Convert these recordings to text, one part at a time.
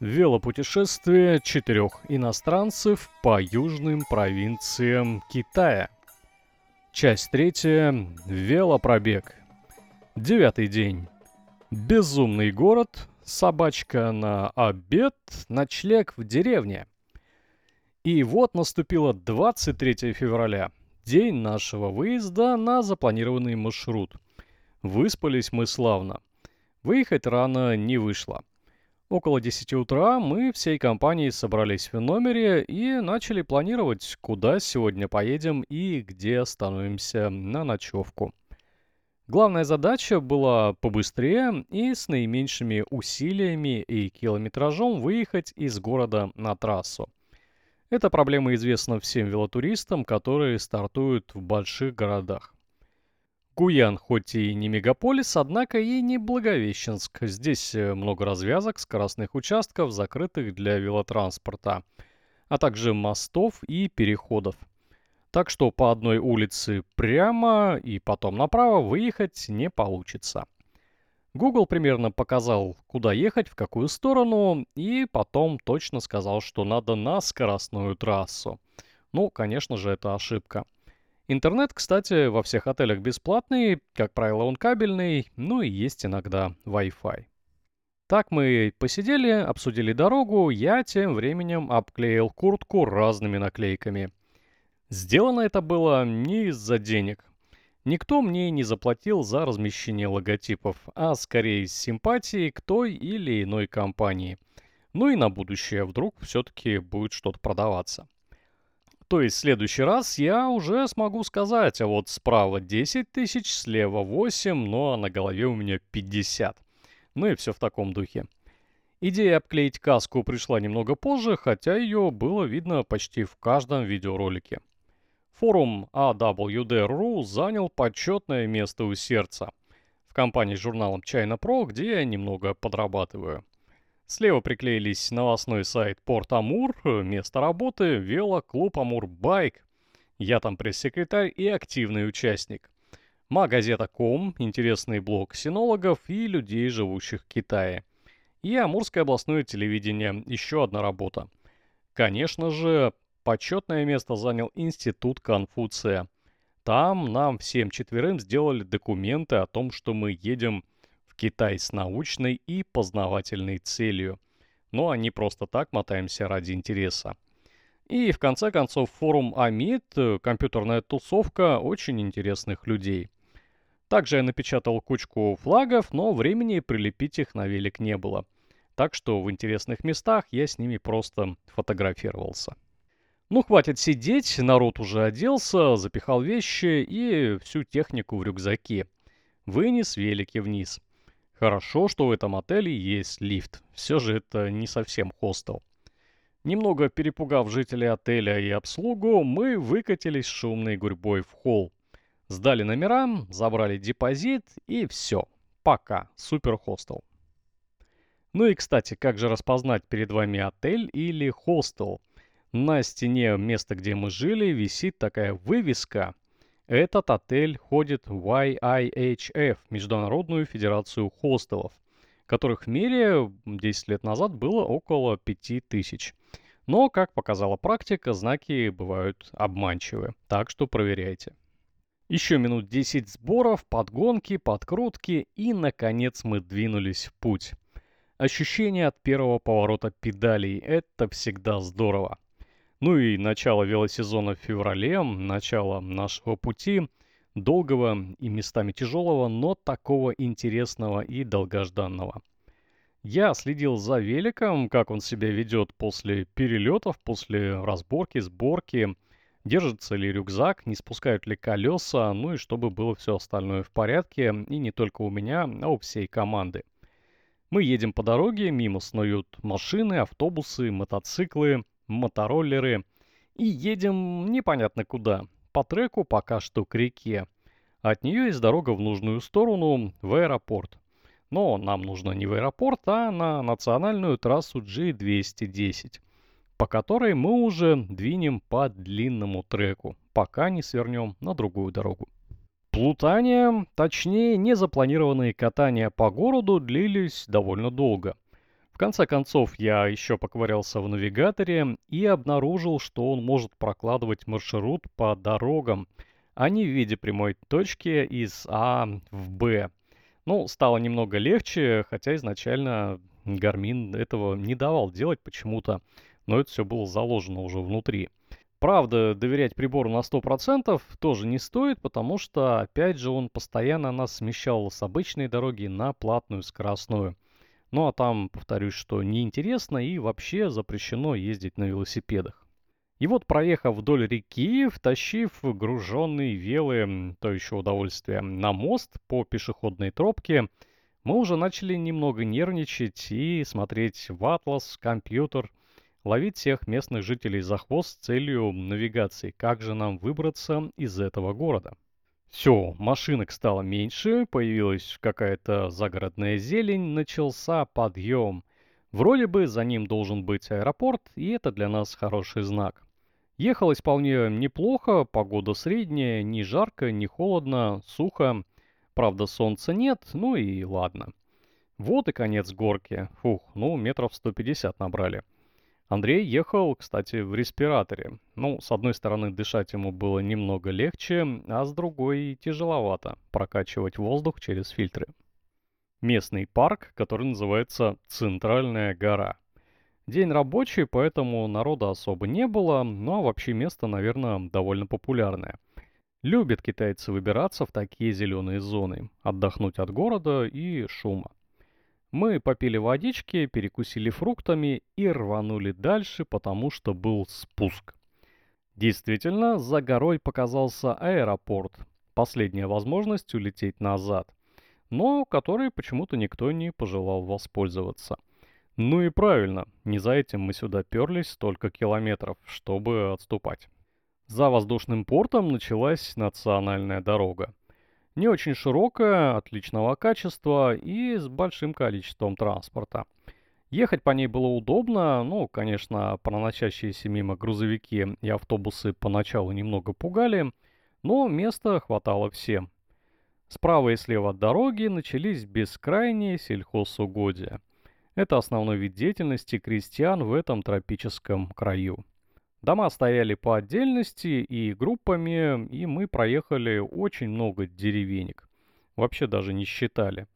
Велопутешествие четырех иностранцев по южным провинциям Китая. Часть третья. Велопробег. Девятый день. Безумный город. Собачка на обед. Ночлег в деревне. И вот наступило 23 февраля. День нашего выезда на запланированный маршрут. Выспались мы славно. Выехать рано не вышло. Около 10 утра мы всей компанией собрались в номере и начали планировать, куда сегодня поедем и где остановимся на ночевку. Главная задача была побыстрее и с наименьшими усилиями и километражом выехать из города на трассу. Эта проблема известна всем велотуристам, которые стартуют в больших городах. Гуян хоть и не мегаполис, однако и не Благовещенск. Здесь э, много развязок, скоростных участков, закрытых для велотранспорта, а также мостов и переходов. Так что по одной улице прямо и потом направо выехать не получится. Google примерно показал, куда ехать, в какую сторону, и потом точно сказал, что надо на скоростную трассу. Ну, конечно же, это ошибка. Интернет, кстати, во всех отелях бесплатный, как правило, он кабельный, ну и есть иногда Wi-Fi. Так мы посидели, обсудили дорогу, я тем временем обклеил куртку разными наклейками. Сделано это было не из-за денег. Никто мне не заплатил за размещение логотипов, а скорее из симпатии к той или иной компании. Ну и на будущее, вдруг все-таки будет что-то продаваться. То есть в следующий раз я уже смогу сказать, а вот справа 10 тысяч, слева 8, ну а на голове у меня 50. Ну и все в таком духе. Идея обклеить каску пришла немного позже, хотя ее было видно почти в каждом видеоролике. Форум AWD.ru занял почетное место у сердца. В компании с журналом China Pro, где я немного подрабатываю. Слева приклеились новостной сайт Порт Амур, место работы, велоклуб Амур Байк. Я там пресс-секретарь и активный участник. Магазета.ком, интересный блог синологов и людей, живущих в Китае. И Амурское областное телевидение, еще одна работа. Конечно же, почетное место занял Институт Конфуция. Там нам всем четверым сделали документы о том, что мы едем Китай с научной и познавательной целью. Ну а не просто так мотаемся ради интереса. И в конце концов форум Амид, э, компьютерная тусовка очень интересных людей. Также я напечатал кучку флагов, но времени прилепить их на велик не было. Так что в интересных местах я с ними просто фотографировался. Ну, хватит сидеть, народ уже оделся, запихал вещи и всю технику в рюкзаке. Вынес велики вниз. Хорошо, что в этом отеле есть лифт. Все же это не совсем хостел. Немного перепугав жителей отеля и обслугу, мы выкатились шумной гурьбой в холл. Сдали номера, забрали депозит и все. Пока. Супер хостел. Ну и, кстати, как же распознать перед вами отель или хостел? На стене места, где мы жили, висит такая вывеска – этот отель ходит в YIHF, Международную Федерацию Хостелов, которых в мире 10 лет назад было около 5000. Но, как показала практика, знаки бывают обманчивы, так что проверяйте. Еще минут 10 сборов, подгонки, подкрутки и, наконец, мы двинулись в путь. Ощущение от первого поворота педалей – это всегда здорово. Ну и начало велосезона в феврале, начало нашего пути, долгого и местами тяжелого, но такого интересного и долгожданного. Я следил за великом, как он себя ведет после перелетов, после разборки, сборки, держится ли рюкзак, не спускают ли колеса, ну и чтобы было все остальное в порядке, и не только у меня, а у всей команды. Мы едем по дороге, мимо снуют машины, автобусы, мотоциклы, мотороллеры и едем непонятно куда, по треку пока что к реке. От нее есть дорога в нужную сторону, в аэропорт. Но нам нужно не в аэропорт, а на национальную трассу G210, по которой мы уже двинем по длинному треку, пока не свернем на другую дорогу. Плутание, точнее незапланированные катания по городу длились довольно долго – В конце концов, я еще поковырялся в навигаторе и обнаружил, что он может прокладывать маршрут по дорогам, а не в виде прямой точки из А в Б. Ну, стало немного легче, хотя изначально Гармин этого не давал делать почему-то, но это все было заложено уже внутри. Правда, доверять прибору на 100% тоже не стоит, потому что, опять же, он постоянно нас смещал с обычной дороги на платную скоростную. Ну а там, повторюсь, что неинтересно и вообще запрещено ездить на велосипедах. И вот, проехав вдоль реки, втащив груженные велы, то еще удовольствие, на мост по пешеходной тропке, мы уже начали немного нервничать и смотреть в атлас, компьютер, ловить всех местных жителей за хвост с целью навигации, как же нам выбраться из этого города. Все, машинок стало меньше, появилась какая-то загородная зелень, начался подъем. Вроде бы за ним должен быть аэропорт, и это для нас хороший знак. Ехалось вполне неплохо, погода средняя, не жарко, не холодно, сухо. Правда, солнца нет, ну и ладно. Вот и конец горки. Фух, ну метров 150 набрали. Андрей ехал, кстати, в респираторе. Ну, с одной стороны, дышать ему было немного легче, а с другой тяжеловато прокачивать воздух через фильтры. Местный парк, который называется Центральная гора. День рабочий, поэтому народа особо не было, но вообще место, наверное, довольно популярное. Любят китайцы выбираться в такие зеленые зоны, отдохнуть от города и шума. Мы попили водички, перекусили фруктами и рванули дальше, потому что был спуск. Действительно, за горой показался аэропорт. Последняя возможность улететь назад. Но который почему-то никто не пожелал воспользоваться. Ну и правильно, не за этим мы сюда перлись столько километров, чтобы отступать. За воздушным портом началась национальная дорога. Не очень широкая, отличного качества и с большим количеством транспорта. Ехать по ней было удобно, ну, конечно, проносящиеся мимо грузовики и автобусы поначалу немного пугали, но места хватало всем. Справа и слева от дороги начались бескрайние сельхозугодия. Это основной вид деятельности крестьян в этом тропическом краю. Дома стояли по отдельности и группами, и мы проехали очень много деревенек. Вообще даже не считали.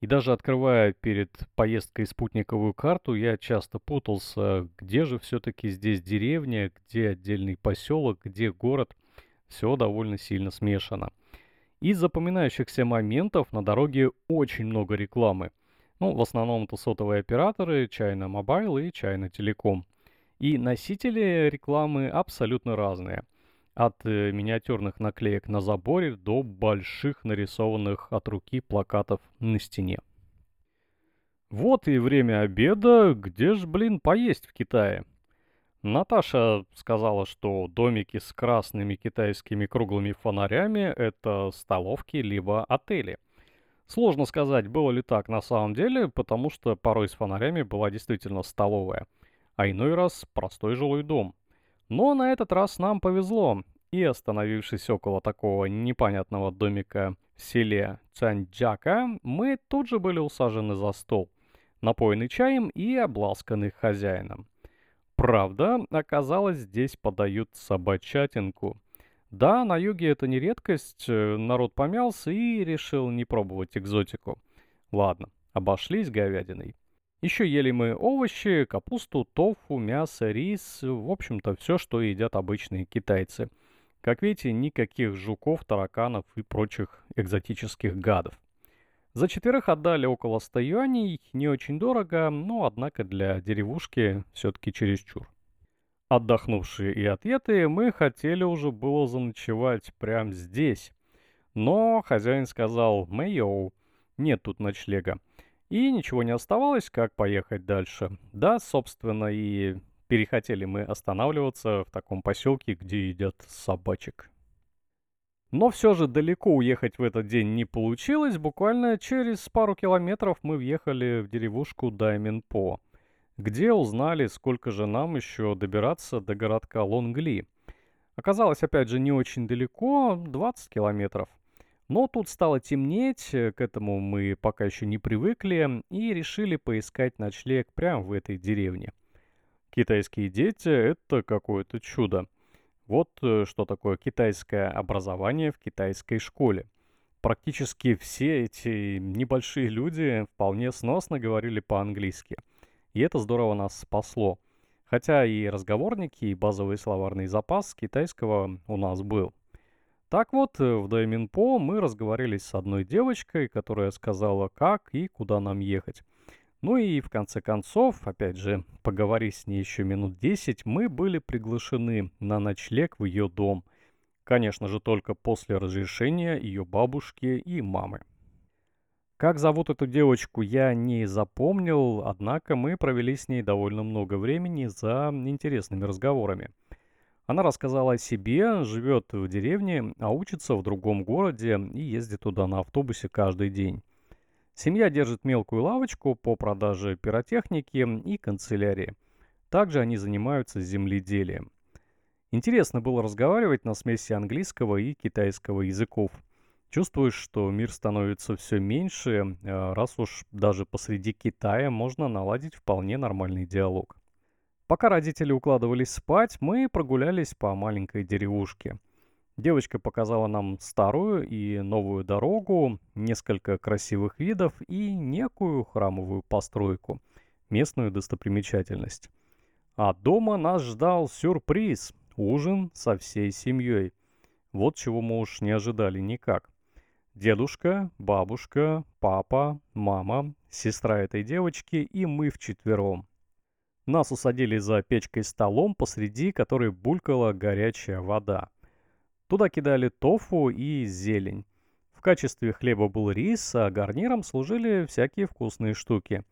И даже открывая перед поездкой спутниковую карту, я часто путался, где же все-таки здесь деревня, где отдельный поселок, где город. Все довольно сильно смешано. Из запоминающихся моментов на дороге очень много рекламы. Ну, в основном это сотовые операторы, China Mobile и China Telecom. И носители рекламы абсолютно разные. От э, миниатюрных наклеек на заборе до больших нарисованных от руки плакатов на стене. Вот и время обеда. Где ж, блин, поесть в Китае? Наташа сказала, что домики с красными китайскими круглыми фонарями — это столовки либо отели. Сложно сказать, было ли так на самом деле, потому что порой с фонарями была действительно столовая — а иной раз простой жилой дом. Но на этот раз нам повезло, и остановившись около такого непонятного домика в селе Цанджака, мы тут же были усажены за стол, напоены чаем и обласканы хозяином. Правда, оказалось, здесь подают собачатинку. Да, на юге это не редкость, э, народ помялся и решил не пробовать экзотику. Ладно, обошлись говядиной. Еще ели мы овощи, капусту, тофу, мясо, рис, в общем-то все, что едят обычные китайцы. Как видите, никаких жуков, тараканов и прочих экзотических гадов. За четверых отдали около 100 юаней, не очень дорого, но однако для деревушки все-таки чересчур. Отдохнувшие и отъетые, мы хотели уже было заночевать прямо здесь. Но хозяин сказал «Мэйоу, нет тут ночлега». И ничего не оставалось, как поехать дальше. Да, собственно, и перехотели мы останавливаться в таком поселке, где едят собачек. Но все же далеко уехать в этот день не получилось. Буквально через пару километров мы въехали в деревушку Дайминпо, где узнали, сколько же нам еще добираться до городка Лонгли. Оказалось, опять же, не очень далеко, 20 километров. Но тут стало темнеть, к этому мы пока еще не привыкли и решили поискать ночлег прямо в этой деревне. Китайские дети — это какое-то чудо. Вот э, что такое китайское образование в китайской школе. Практически все эти небольшие люди вполне сносно говорили по-английски. И это здорово нас спасло. Хотя и разговорники, и базовый словарный запас китайского у нас был. Так вот, э, в Дайминпо мы разговорились с одной девочкой, которая сказала, как и куда нам ехать. Ну и в конце концов, опять же, поговорив с ней еще минут 10, мы были приглашены на ночлег в ее дом. Конечно же, только после разрешения ее бабушки и мамы. Как зовут эту девочку, я не запомнил, однако мы провели с ней довольно много времени за интересными разговорами. Она рассказала о себе, живет в деревне, а учится в другом городе и ездит туда на автобусе каждый день. Семья держит мелкую лавочку по продаже пиротехники и канцелярии. Также они занимаются земледелием. Интересно было разговаривать на смеси английского и китайского языков. Чувствуешь, что мир становится все меньше, а раз уж даже посреди Китая можно наладить вполне нормальный диалог. Пока родители укладывались спать, мы прогулялись по маленькой деревушке. Девочка показала нам старую и новую дорогу, несколько красивых видов и некую храмовую постройку, местную достопримечательность. А дома нас ждал сюрприз – ужин со всей семьей. Вот чего мы уж не ожидали никак. Дедушка, бабушка, папа, мама, сестра этой девочки и мы вчетвером. Нас усадили за печкой столом, посреди которой булькала горячая вода. Туда кидали тофу и зелень. В качестве хлеба был рис, а гарниром служили всякие вкусные штуки.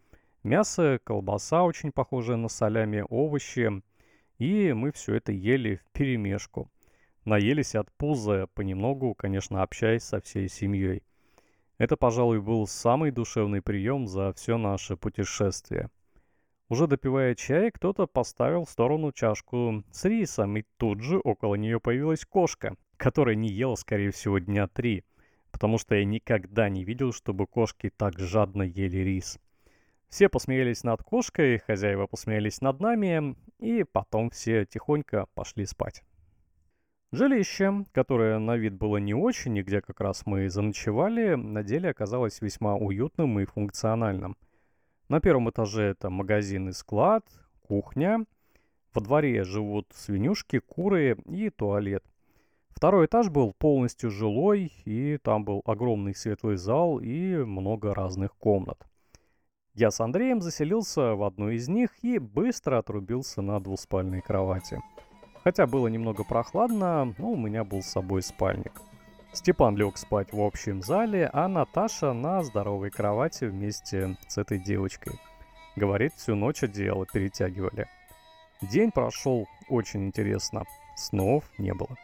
Мясо, колбаса, очень похожая на солями, овощи. И мы все это ели в перемешку. Наелись от пуза, понемногу, конечно, общаясь со всей семьей. Это, пожалуй, был самый душевный прием за все наше путешествие. Уже допивая чай, кто-то поставил в сторону чашку с рисом, и тут же около нее появилась кошка, которая не ела, скорее всего, дня три, потому что я никогда не видел, чтобы кошки так жадно ели рис. Все посмеялись над кошкой, хозяева посмеялись над нами, и потом все тихонько пошли спать. Жилище, которое на вид было не очень, и где как раз мы заночевали, на деле оказалось весьма уютным и функциональным – на первом этаже это магазин и склад, кухня. Во дворе живут свинюшки, куры и туалет. Второй этаж был полностью жилой, и там был огромный светлый зал и много разных комнат. Я с Андреем заселился в одну из них и быстро отрубился на двуспальной кровати. Хотя было немного прохладно, но у меня был с собой спальник. Степан лег спать в общем зале, а Наташа на здоровой кровати вместе с этой девочкой. Говорит, всю ночь одеяло перетягивали. День прошел очень интересно. Снов не было.